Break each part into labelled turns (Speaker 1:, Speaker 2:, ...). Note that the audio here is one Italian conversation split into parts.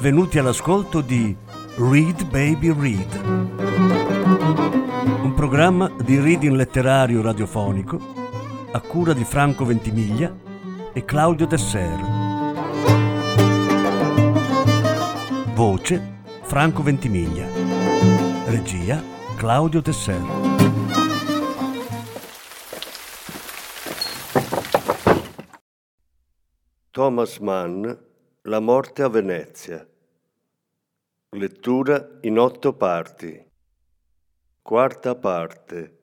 Speaker 1: Benvenuti all'ascolto di Read Baby Read, un programma di reading letterario radiofonico a cura di Franco Ventimiglia e Claudio Desser. Voce Franco Ventimiglia. Regia Claudio Tesser.
Speaker 2: Thomas Mann La morte a Venezia. Lettura in otto parti. Quarta parte.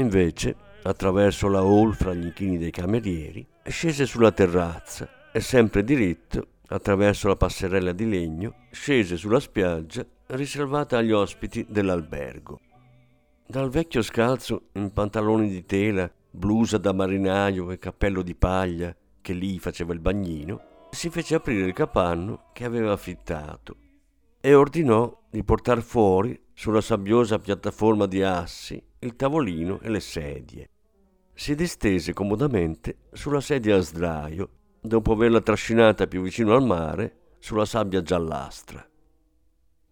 Speaker 1: Invece, attraverso la hall fra gli inchini dei camerieri, scese sulla terrazza e sempre diritto, attraverso la passerella di legno, scese sulla spiaggia riservata agli ospiti dell'albergo. Dal vecchio scalzo in pantaloni di tela, blusa da marinaio e cappello di paglia che lì faceva il bagnino, si fece aprire il capanno che aveva affittato e ordinò di portar fuori sulla sabbiosa piattaforma di assi il tavolino e le sedie. Si distese comodamente sulla sedia a sdraio, dopo averla trascinata più vicino al mare sulla sabbia giallastra.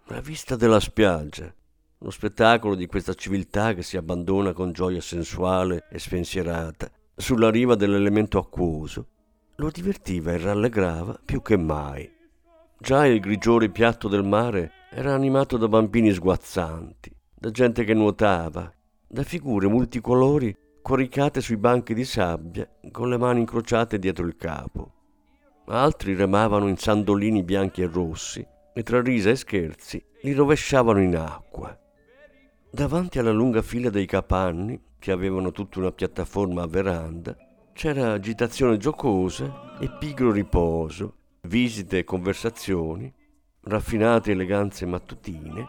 Speaker 1: La vista della spiaggia, lo spettacolo di questa civiltà che si abbandona con gioia sensuale e spensierata sulla riva dell'elemento acquoso, lo divertiva e rallegrava più che mai. Già il grigiore piatto del mare era animato da bambini sguazzanti, da gente che nuotava, da figure multicolori coricate sui banchi di sabbia con le mani incrociate dietro il capo. Altri remavano in sandolini bianchi e rossi e tra risa e scherzi li rovesciavano in acqua. Davanti alla lunga fila dei capanni, che avevano tutta una piattaforma a veranda, c'era agitazione giocosa e pigro riposo, visite e conversazioni, raffinate eleganze mattutine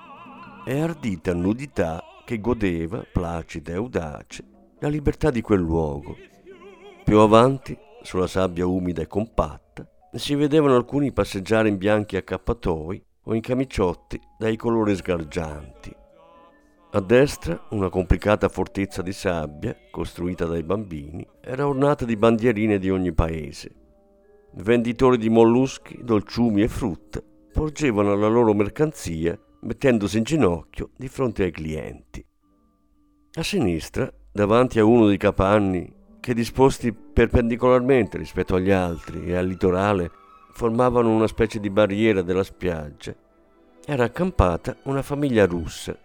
Speaker 1: e ardita nudità che godeva, placida e audace, la libertà di quel luogo. Più avanti, sulla sabbia umida e compatta, si vedevano alcuni passeggiare in bianchi accappatoi o in camiciotti dai colori sgargianti. A destra, una complicata fortezza di sabbia, costruita dai bambini, era ornata di bandierine di ogni paese. Venditori di molluschi, dolciumi e frutta porgevano la loro mercanzia mettendosi in ginocchio di fronte ai clienti. A sinistra, davanti a uno dei capanni che disposti perpendicolarmente rispetto agli altri e al litorale formavano una specie di barriera della spiaggia, era accampata una famiglia russa.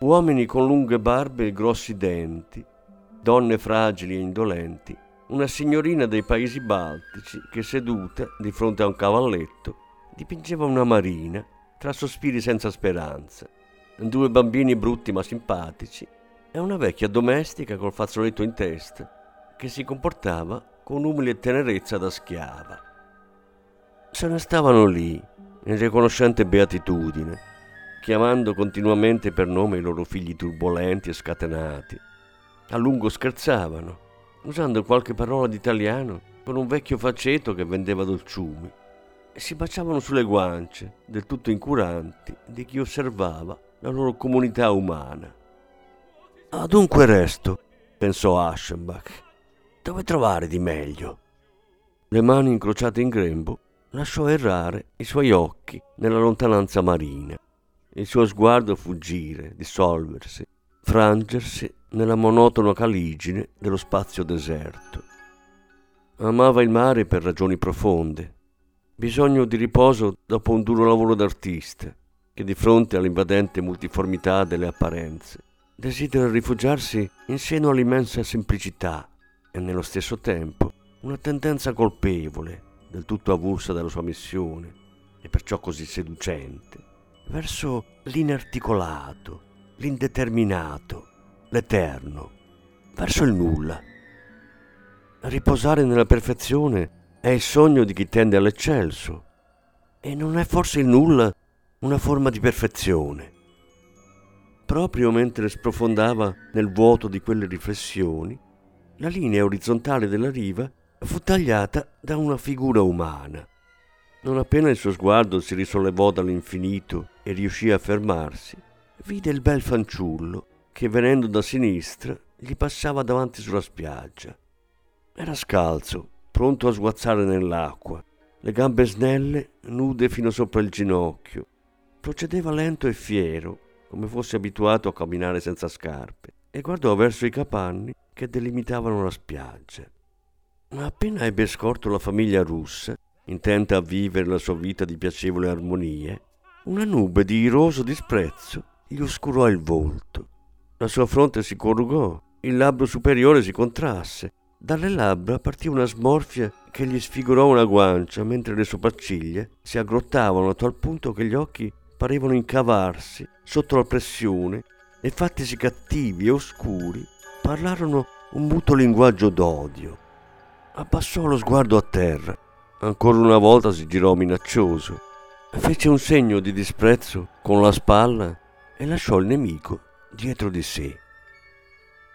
Speaker 1: Uomini con lunghe barbe e grossi denti, donne fragili e indolenti, una signorina dei paesi baltici che seduta di fronte a un cavalletto dipingeva una marina tra sospiri senza speranza, due bambini brutti ma simpatici e una vecchia domestica col fazzoletto in testa che si comportava con umile tenerezza da schiava. Se ne stavano lì, in riconoscente beatitudine, chiamando continuamente per nome i loro figli turbolenti e scatenati. A lungo scherzavano, usando qualche parola d'italiano con un vecchio faceto che vendeva dolciumi, si baciavano sulle guance, del tutto incuranti, di chi osservava la loro comunità umana. Adunque resto, pensò Aschenbach. Dove trovare di meglio? Le mani incrociate in grembo, lasciò errare i suoi occhi nella lontananza marina, il suo sguardo fuggire, dissolversi, frangersi nella monotona caligine dello spazio deserto. Amava il mare per ragioni profonde, bisogno di riposo dopo un duro lavoro d'artista, che di fronte all'invadente multiformità delle apparenze desidera rifugiarsi in seno all'immensa semplicità e nello stesso tempo una tendenza colpevole, del tutto avulsa dalla sua missione e perciò così seducente, verso l'inarticolato, l'indeterminato, l'eterno, verso il nulla. Riposare nella perfezione è il sogno di chi tende all'eccelso e non è forse il nulla una forma di perfezione. Proprio mentre sprofondava nel vuoto di quelle riflessioni, la linea orizzontale della riva fu tagliata da una figura umana. Non appena il suo sguardo si risollevò dall'infinito e riuscì a fermarsi, vide il bel fanciullo che venendo da sinistra gli passava davanti sulla spiaggia. Era scalzo, pronto a sguazzare nell'acqua, le gambe snelle, nude fino sopra il ginocchio. Procedeva lento e fiero, come fosse abituato a camminare senza scarpe, e guardò verso i capanni che delimitavano la spiaggia. Ma appena ebbe scorto la famiglia russa, intenta a vivere la sua vita di piacevoli armonie, una nube di iroso disprezzo gli oscurò il volto. La sua fronte si corrugò, il labbro superiore si contrasse, dalle labbra partì una smorfia che gli sfigurò una guancia, mentre le sopracciglia si aggrottavano a tal punto che gli occhi parevano incavarsi sotto la pressione e fattisi cattivi e oscuri, parlarono un muto linguaggio d'odio. Abbassò lo sguardo a terra, ancora una volta si girò minaccioso, fece un segno di disprezzo con la spalla e lasciò il nemico dietro di sé.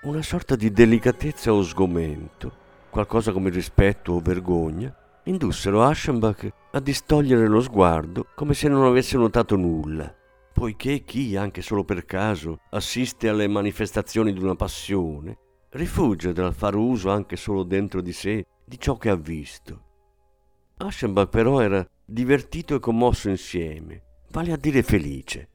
Speaker 1: Una sorta di delicatezza o sgomento, qualcosa come rispetto o vergogna, indussero Aschenbach a distogliere lo sguardo come se non avesse notato nulla, poiché chi, anche solo per caso, assiste alle manifestazioni di una passione, rifugge dal far uso anche solo dentro di sé di ciò che ha visto. Aschenbach però era divertito e commosso insieme, vale a dire felice.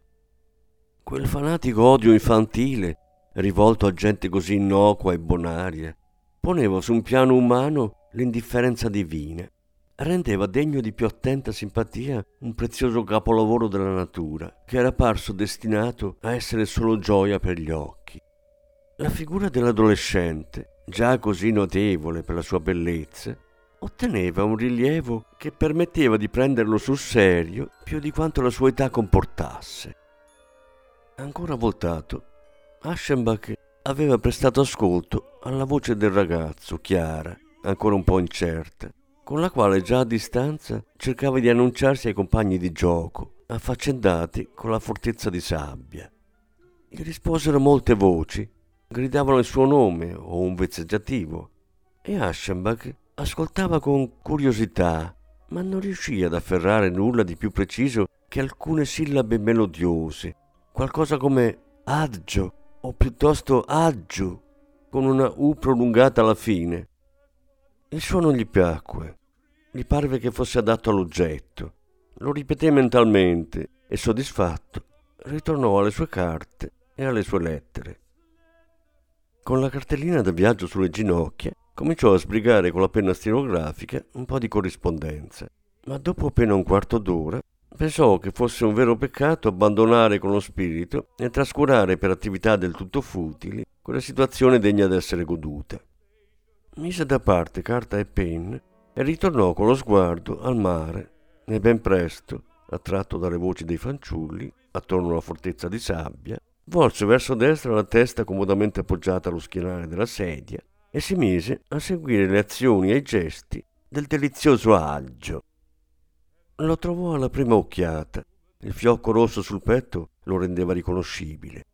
Speaker 1: Quel fanatico odio infantile, rivolto a gente così innocua e bonaria, poneva su un piano umano l'indifferenza divina, rendeva degno di più attenta simpatia un prezioso capolavoro della natura, che era parso destinato a essere solo gioia per gli occhi. La figura dell'adolescente, già così notevole per la sua bellezza, otteneva un rilievo che permetteva di prenderlo sul serio più di quanto la sua età comportasse. Ancora voltato, Aschenbach aveva prestato ascolto alla voce del ragazzo, chiara, ancora un po' incerta, con la quale già a distanza cercava di annunciarsi ai compagni di gioco, affaccendati con la fortezza di sabbia. Gli risposero molte voci, gridavano il suo nome o un vezzeggiativo e Aschenbach ascoltava con curiosità, ma non riuscì ad afferrare nulla di più preciso che alcune sillabe melodiose, qualcosa come aggio o piuttosto aggiu, con una U prolungata alla fine. Il suono gli piacque, gli parve che fosse adatto all'oggetto. Lo ripeté mentalmente e soddisfatto ritornò alle sue carte e alle sue lettere. Con la cartellina da viaggio sulle ginocchia, cominciò a sbrigare con la penna stilografica un po' di corrispondenza, ma dopo appena un quarto d'ora pensò che fosse un vero peccato abbandonare con lo spirito e trascurare per attività del tutto futili quella situazione degna d'essere goduta. mise da parte carta e penna e ritornò con lo sguardo al mare e ben presto, attratto dalle voci dei fanciulli attorno alla fortezza di sabbia, volse verso destra la testa comodamente appoggiata allo schienale della sedia e si mise a seguire le azioni e i gesti del delizioso aggio. Lo trovò alla prima occhiata. Il fiocco rosso sul petto lo rendeva riconoscibile.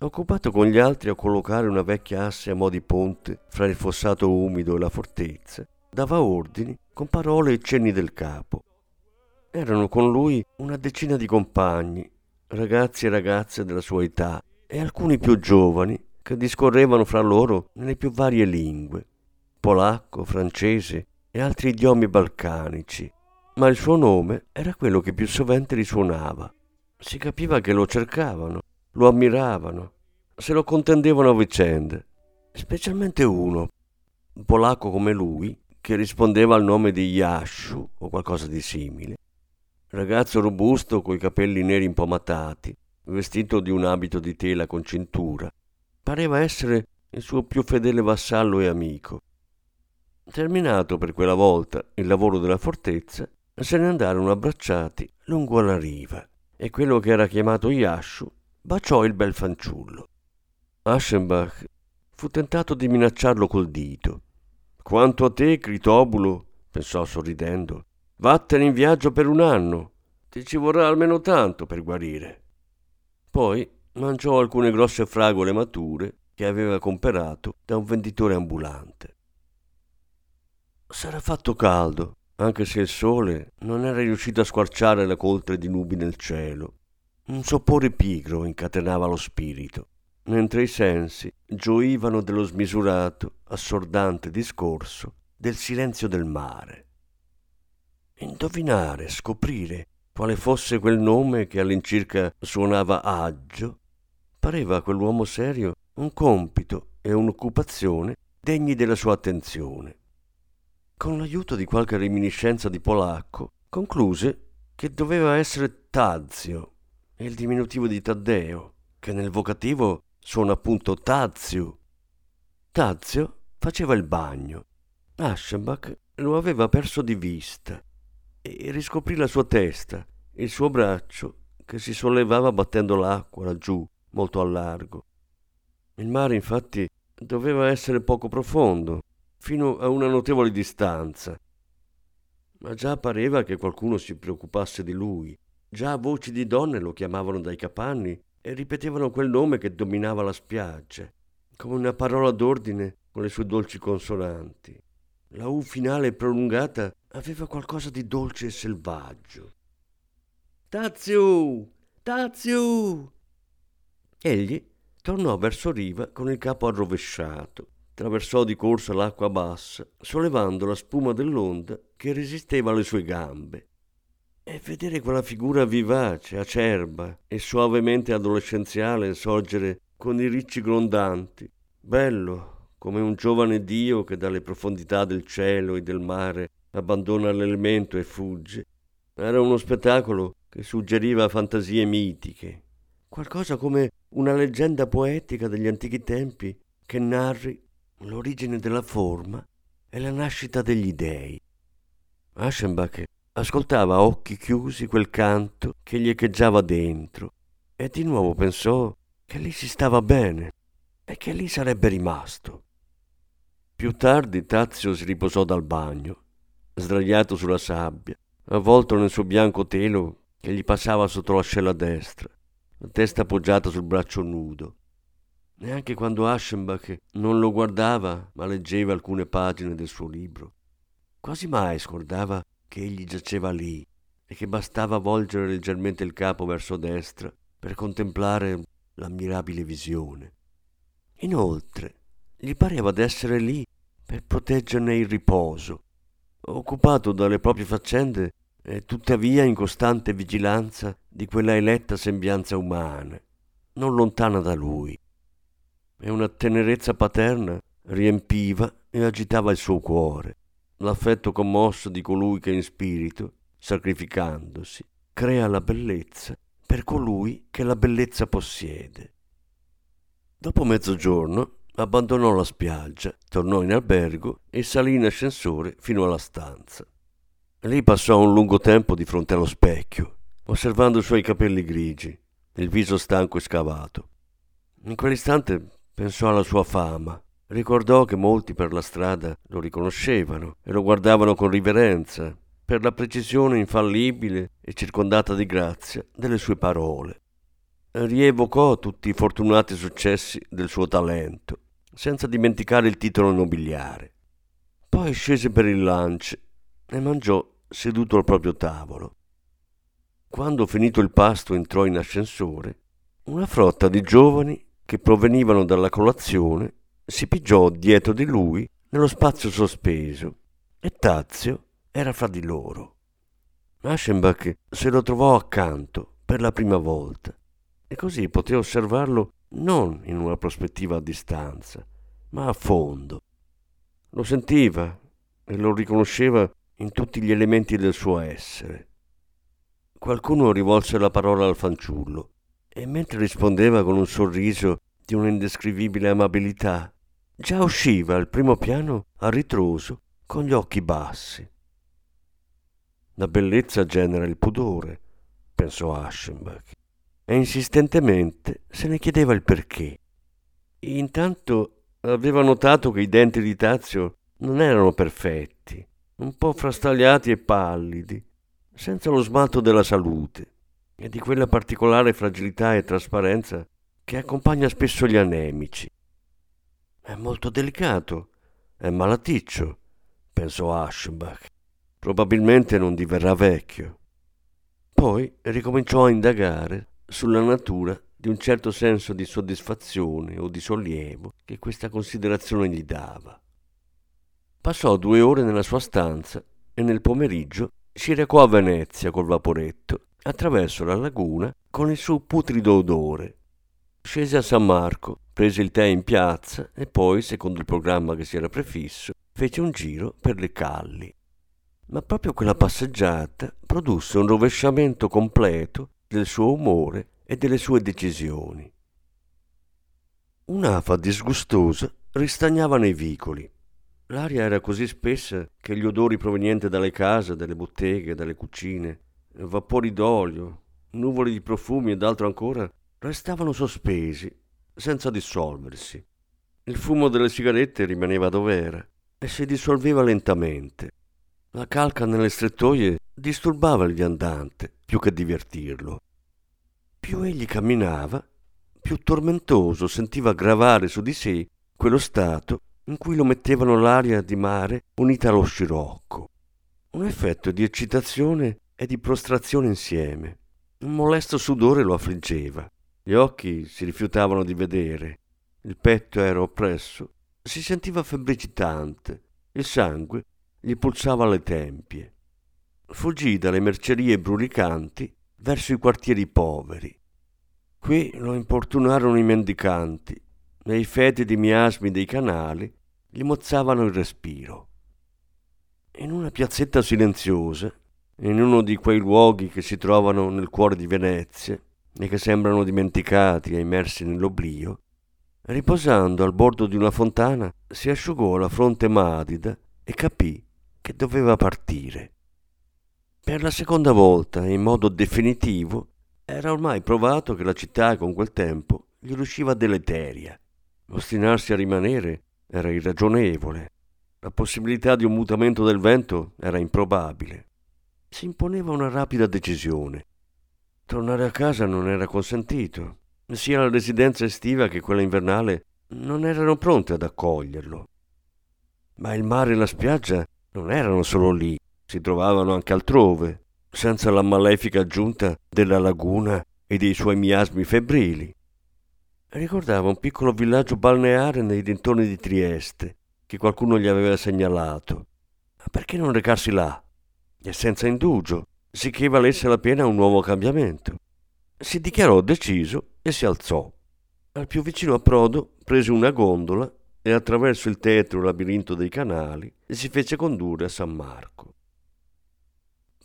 Speaker 1: Occupato con gli altri a collocare una vecchia asse a mo' di ponte fra il fossato umido e la fortezza, dava ordini con parole e cenni del capo. Erano con lui una decina di compagni, ragazzi e ragazze della sua età e alcuni più giovani che discorrevano fra loro nelle più varie lingue, polacco, francese e altri idiomi balcanici, ma il suo nome era quello che più sovente risuonava. Si capiva che lo cercavano, lo ammiravano, se lo contendevano a vicende, specialmente uno, un polacco come lui, che rispondeva al nome di Yashu o qualcosa di simile. Ragazzo robusto coi capelli neri impomatati, vestito di un abito di tela con cintura, pareva essere il suo più fedele vassallo e amico. Terminato per quella volta il lavoro della fortezza, se ne andarono abbracciati lungo la riva e quello che era chiamato Yashu baciò il bel fanciullo. Aschenbach fu tentato di minacciarlo col dito, quanto a te, Critobulo, pensò sorridendo, vattene in viaggio per un anno. Ti ci vorrà almeno tanto per guarire. Poi mangiò alcune grosse fragole mature che aveva comperato da un venditore ambulante. S'era fatto caldo, anche se il sole non era riuscito a squarciare la coltre di nubi nel cielo. Un sopore pigro incatenava lo spirito mentre i sensi gioivano dello smisurato, assordante discorso del silenzio del mare. Indovinare, scoprire quale fosse quel nome che all'incirca suonava aggio, pareva a quell'uomo serio un compito e un'occupazione degni della sua attenzione. Con l'aiuto di qualche reminiscenza di polacco, concluse che doveva essere Tazio, il diminutivo di Taddeo, che nel vocativo sono appunto Tazio. Tazio faceva il bagno. Aschenbach lo aveva perso di vista e riscoprì la sua testa, il suo braccio che si sollevava battendo l'acqua laggiù, molto a largo. Il mare infatti doveva essere poco profondo, fino a una notevole distanza. Ma già pareva che qualcuno si preoccupasse di lui. Già voci di donne lo chiamavano dai capanni e ripetevano quel nome che dominava la spiaggia, come una parola d'ordine con le sue dolci consonanti. La U finale prolungata aveva qualcosa di dolce e selvaggio. Tazio! Tazio! Egli tornò verso riva con il capo arrovesciato, attraversò di corsa l'acqua bassa, sollevando la spuma dell'onda che resisteva alle sue gambe. E vedere quella figura vivace, acerba e suavemente adolescenziale sorgere con i ricci grondanti, bello come un giovane dio che dalle profondità del cielo e del mare abbandona l'elemento e fugge, era uno spettacolo che suggeriva fantasie mitiche, qualcosa come una leggenda poetica degli antichi tempi che narri l'origine della forma e la nascita degli dei. Aschenbach ascoltava a occhi chiusi quel canto che gli echeggiava dentro e di nuovo pensò che lì si stava bene e che lì sarebbe rimasto. Più tardi Tazio si riposò dal bagno, sdraiato sulla sabbia, avvolto nel suo bianco telo che gli passava sotto l'ascella destra, la testa appoggiata sul braccio nudo. Neanche quando Aschenbach non lo guardava ma leggeva alcune pagine del suo libro, quasi mai scordava che egli giaceva lì e che bastava volgere leggermente il capo verso destra per contemplare l'ammirabile visione. Inoltre, gli pareva d'essere lì per proteggerne il riposo, occupato dalle proprie faccende e tuttavia in costante vigilanza di quella eletta sembianza umana, non lontana da lui. E una tenerezza paterna riempiva e agitava il suo cuore l'affetto commosso di colui che in spirito, sacrificandosi, crea la bellezza per colui che la bellezza possiede. Dopo mezzogiorno abbandonò la spiaggia, tornò in albergo e salì in ascensore fino alla stanza. Lì passò un lungo tempo di fronte allo specchio, osservando i suoi capelli grigi, il viso stanco e scavato. In quell'istante pensò alla sua fama, ricordò che molti per la strada lo riconoscevano e lo guardavano con riverenza per la precisione infallibile e circondata di grazia delle sue parole. Rievocò tutti i fortunati successi del suo talento, senza dimenticare il titolo nobiliare. Poi scese per il lunch e mangiò seduto al proprio tavolo. Quando finito il pasto entrò in ascensore, una frotta di giovani che provenivano dalla colazione si pigiò dietro di lui nello spazio sospeso e Tazio era fra di loro. Aschenbach se lo trovò accanto per la prima volta e così poté osservarlo non in una prospettiva a distanza, ma a fondo. Lo sentiva e lo riconosceva in tutti gli elementi del suo essere. Qualcuno rivolse la parola al fanciullo e mentre rispondeva con un sorriso di un'indescrivibile amabilità, già usciva al primo piano a ritroso con gli occhi bassi. La bellezza genera il pudore, pensò Aschenbach, e insistentemente se ne chiedeva il perché. Intanto aveva notato che i denti di Tazio non erano perfetti, un po' frastagliati e pallidi, senza lo smalto della salute e di quella particolare fragilità e trasparenza che accompagna spesso gli anemici. È molto delicato, è malaticcio, pensò Aschenbach probabilmente non diverrà vecchio. Poi ricominciò a indagare sulla natura di un certo senso di soddisfazione o di sollievo che questa considerazione gli dava. Passò due ore nella sua stanza e nel pomeriggio si recò a Venezia col vaporetto attraverso la laguna con il suo putrido odore. Scese a San Marco, prese il tè in piazza e poi, secondo il programma che si era prefisso, fece un giro per le calli ma proprio quella passeggiata produsse un rovesciamento completo del suo umore e delle sue decisioni. Un'afa disgustosa ristagnava nei vicoli. L'aria era così spessa che gli odori provenienti dalle case, dalle botteghe, dalle cucine, vapori d'olio, nuvole di profumi ed altro ancora, restavano sospesi, senza dissolversi. Il fumo delle sigarette rimaneva dov'era e si dissolveva lentamente, la calca nelle strettoie disturbava il viandante più che divertirlo. Più egli camminava, più tormentoso sentiva gravare su di sé quello stato in cui lo mettevano l'aria di mare unita allo scirocco. Un effetto di eccitazione e di prostrazione insieme. Un molesto sudore lo affliggeva. Gli occhi si rifiutavano di vedere. Il petto era oppresso. Si sentiva febbricitante. Il sangue gli pulsava le tempie. Fuggì dalle mercerie brulicanti verso i quartieri poveri. Qui lo importunarono i mendicanti e i fetidi miasmi dei canali gli mozzavano il respiro. In una piazzetta silenziosa, in uno di quei luoghi che si trovano nel cuore di Venezia e che sembrano dimenticati e immersi nell'oblio, riposando al bordo di una fontana, si asciugò la fronte madida e capì che doveva partire. Per la seconda volta, in modo definitivo, era ormai provato che la città con quel tempo gli riusciva deleteria. Ostinarsi a rimanere era irragionevole. La possibilità di un mutamento del vento era improbabile. Si imponeva una rapida decisione. Tornare a casa non era consentito. Sia la residenza estiva che quella invernale non erano pronte ad accoglierlo. Ma il mare e la spiaggia non erano solo lì, si trovavano anche altrove, senza la malefica aggiunta della laguna e dei suoi miasmi febbrili. Ricordava un piccolo villaggio balneare nei dintorni di Trieste, che qualcuno gli aveva segnalato. Ma perché non recarsi là? E senza indugio, sicché valesse la pena un nuovo cambiamento. Si dichiarò deciso e si alzò. Al più vicino approdo prese una gondola e attraverso il tetro labirinto dei canali si fece condurre a San Marco.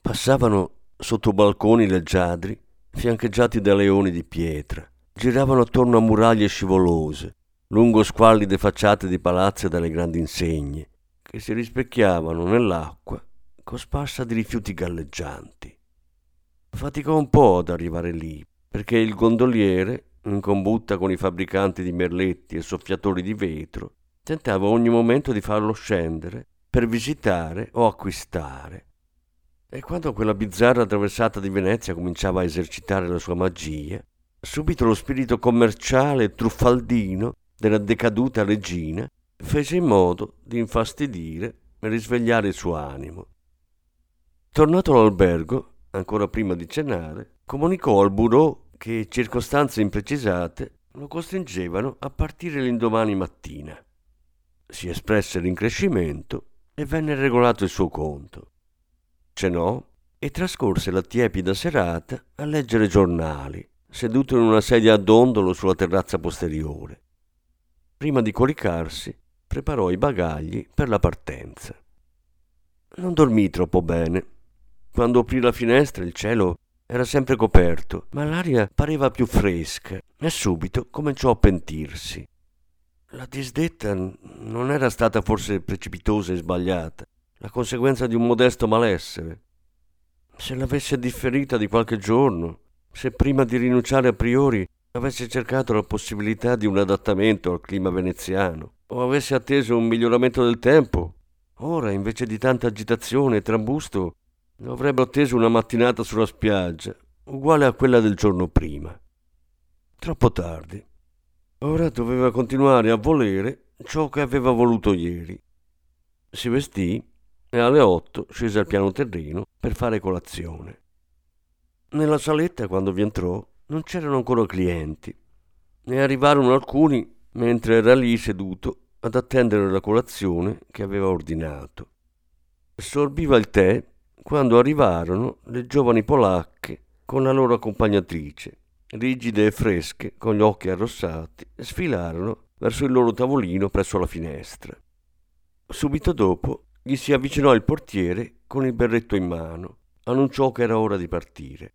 Speaker 1: Passavano sotto balconi leggiadri, fiancheggiati da leoni di pietra, giravano attorno a muraglie scivolose, lungo squallide facciate di palazzi dalle grandi insegne, che si rispecchiavano nell'acqua cosparsa di rifiuti galleggianti. Faticò un po' ad arrivare lì, perché il gondoliere, in combutta con i fabbricanti di merletti e soffiatori di vetro, tentava ogni momento di farlo scendere per visitare o acquistare. E quando quella bizzarra traversata di Venezia cominciava a esercitare la sua magia, subito lo spirito commerciale e truffaldino della decaduta regina fece in modo di infastidire e risvegliare il suo animo. Tornato all'albergo, ancora prima di cenare, comunicò al bureau che circostanze imprecisate lo costringevano a partire l'indomani mattina. Si espresse l'increscimento e venne regolato il suo conto. Cenò e trascorse la tiepida serata a leggere giornali, seduto in una sedia a dondolo sulla terrazza posteriore. Prima di coricarsi, preparò i bagagli per la partenza. Non dormì troppo bene quando aprì la finestra il cielo era sempre coperto, ma l'aria pareva più fresca e subito cominciò a pentirsi. La disdetta non era stata forse precipitosa e sbagliata, la conseguenza di un modesto malessere. Se l'avesse differita di qualche giorno, se prima di rinunciare a priori avesse cercato la possibilità di un adattamento al clima veneziano, o avesse atteso un miglioramento del tempo, ora invece di tanta agitazione e trambusto Avrebbe atteso una mattinata sulla spiaggia, uguale a quella del giorno prima. Troppo tardi. Ora doveva continuare a volere ciò che aveva voluto ieri. Si vestì e alle otto scese al piano terreno per fare colazione. Nella saletta, quando vi entrò, non c'erano ancora clienti. Ne arrivarono alcuni mentre era lì seduto ad attendere la colazione che aveva ordinato. Sorbiva il tè quando arrivarono le giovani polacche con la loro accompagnatrice, rigide e fresche, con gli occhi arrossati, sfilarono verso il loro tavolino presso la finestra. Subito dopo gli si avvicinò il portiere con il berretto in mano, annunciò che era ora di partire.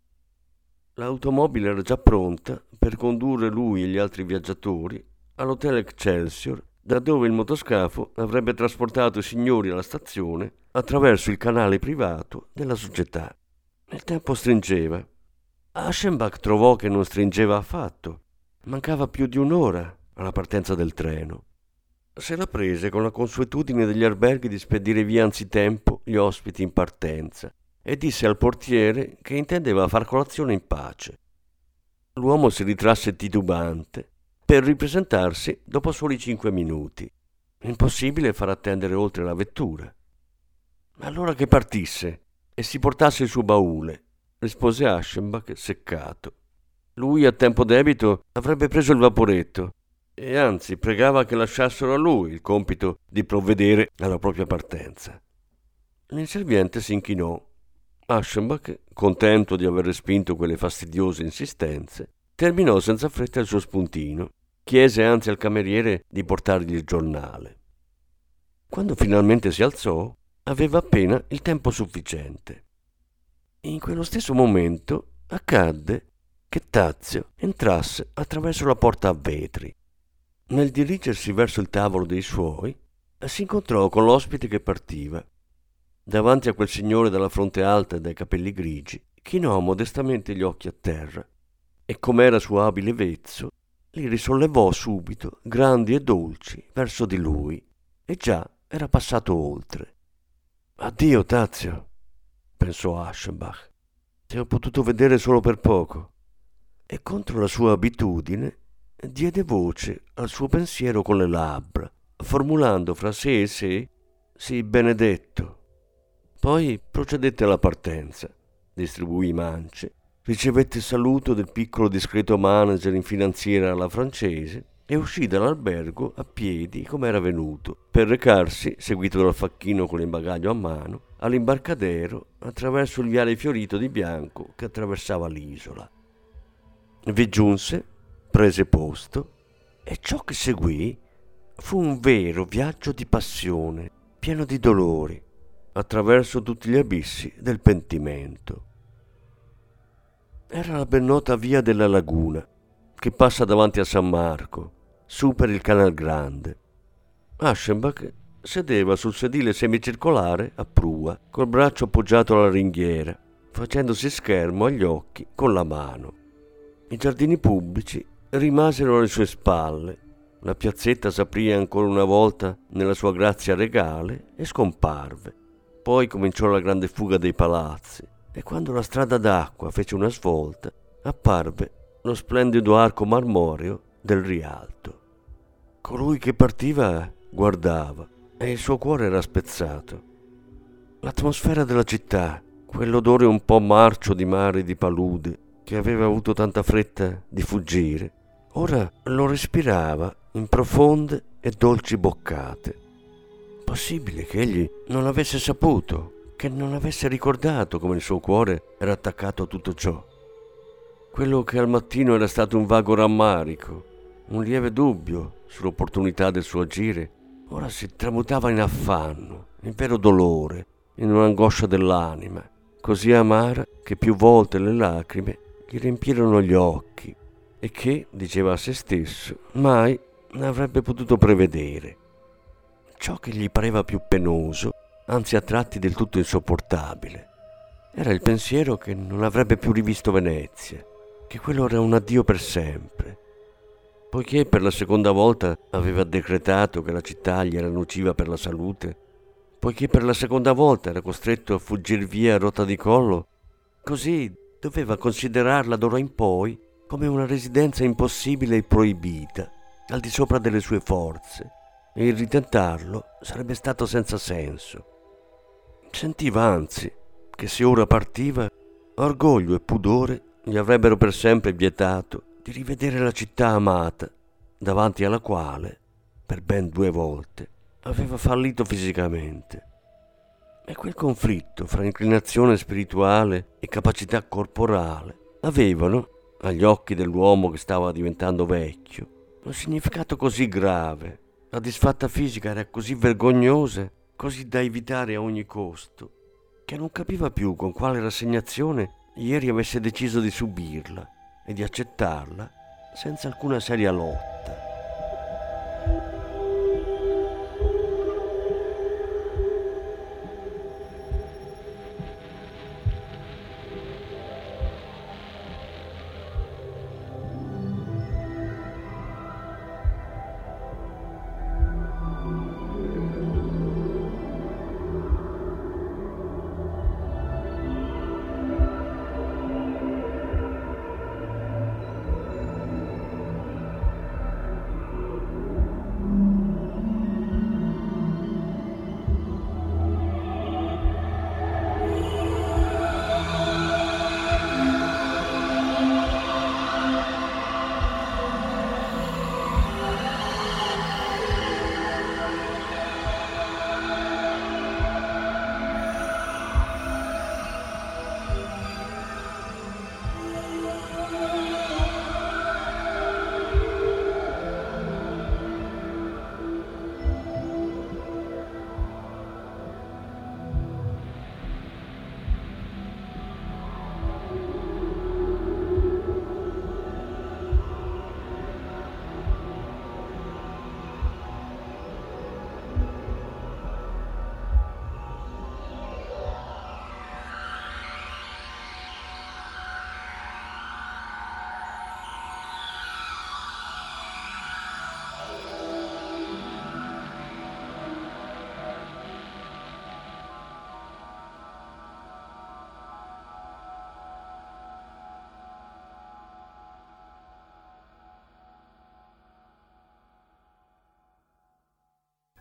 Speaker 1: L'automobile era già pronta per condurre lui e gli altri viaggiatori all'hotel Excelsior da dove il motoscafo avrebbe trasportato i signori alla stazione attraverso il canale privato della società. Il tempo stringeva. Aschenbach trovò che non stringeva affatto. Mancava più di un'ora alla partenza del treno. Se la prese con la consuetudine degli alberghi di spedire via anzitempo gli ospiti in partenza e disse al portiere che intendeva far colazione in pace. L'uomo si ritrasse titubante per ripresentarsi dopo soli cinque minuti. Impossibile far attendere oltre la vettura. Allora che partisse e si portasse il suo baule, rispose Aschenbach seccato. Lui a tempo debito avrebbe preso il vaporetto e anzi pregava che lasciassero a lui il compito di provvedere alla propria partenza. L'inserviente si inchinò. Aschenbach, contento di aver respinto quelle fastidiose insistenze, terminò senza fretta il suo spuntino Chiese anzi al cameriere di portargli il giornale. Quando finalmente si alzò, aveva appena il tempo sufficiente. In quello stesso momento accadde che Tazio entrasse attraverso la porta a vetri. Nel dirigersi verso il tavolo dei suoi, si incontrò con l'ospite che partiva. Davanti a quel signore dalla fronte alta e dai capelli grigi, chinò modestamente gli occhi a terra e, com'era suo abile vezzo, li risollevò subito, grandi e dolci, verso di lui, e già era passato oltre. Addio, Tazio, pensò Aschenbach. Ti ho potuto vedere solo per poco. E contro la sua abitudine diede voce al suo pensiero con le labbra, formulando fra sé e sé sì benedetto. Poi procedette alla partenza, distribuì mance ricevette il saluto del piccolo discreto manager in finanziera alla francese e uscì dall'albergo a piedi come era venuto, per recarsi, seguito dal facchino con l'imbagaglio a mano, all'imbarcadero attraverso il viale fiorito di bianco che attraversava l'isola. Vi giunse, prese posto e ciò che seguì fu un vero viaggio di passione, pieno di dolori, attraverso tutti gli abissi del pentimento. Era la ben nota via della laguna, che passa davanti a San Marco, su per il Canal Grande. Aschenbach sedeva sul sedile semicircolare a prua, col braccio appoggiato alla ringhiera, facendosi schermo agli occhi con la mano. I giardini pubblici rimasero alle sue spalle, la piazzetta s'aprì ancora una volta nella sua grazia regale e scomparve. Poi cominciò la grande fuga dei palazzi e quando la strada d'acqua fece una svolta, apparve lo splendido arco marmoreo del Rialto. Colui che partiva guardava e il suo cuore era spezzato. L'atmosfera della città, quell'odore un po' marcio di mare e di palude che aveva avuto tanta fretta di fuggire, ora lo respirava in profonde e dolci boccate. Possibile che egli non avesse saputo, che non avesse ricordato come il suo cuore era attaccato a tutto ciò. Quello che al mattino era stato un vago rammarico, un lieve dubbio sull'opportunità del suo agire, ora si tramutava in affanno, in vero dolore, in un'angoscia dell'anima, così amara che più volte le lacrime gli riempirono gli occhi e che, diceva a se stesso, mai avrebbe potuto prevedere. Ciò che gli pareva più penoso, anzi a tratti del tutto insopportabile, era il pensiero che non avrebbe più rivisto Venezia, che quello era un addio per sempre. Poiché per la seconda volta aveva decretato che la città gli era nociva per la salute, poiché per la seconda volta era costretto a fuggire via a rotta di collo, così doveva considerarla d'ora in poi come una residenza impossibile e proibita, al di sopra delle sue forze, e il ritentarlo sarebbe stato senza senso. Sentiva anzi che se ora partiva, orgoglio e pudore gli avrebbero per sempre vietato di rivedere la città amata, davanti alla quale, per ben due volte, aveva fallito fisicamente. E quel conflitto fra inclinazione spirituale e capacità corporale avevano, agli occhi dell'uomo che stava diventando vecchio, un significato così grave, la disfatta fisica era così vergognosa, così da evitare a ogni costo, che non capiva più con quale rassegnazione ieri avesse deciso di subirla e di accettarla senza alcuna seria lotta.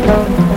Speaker 2: Thank you.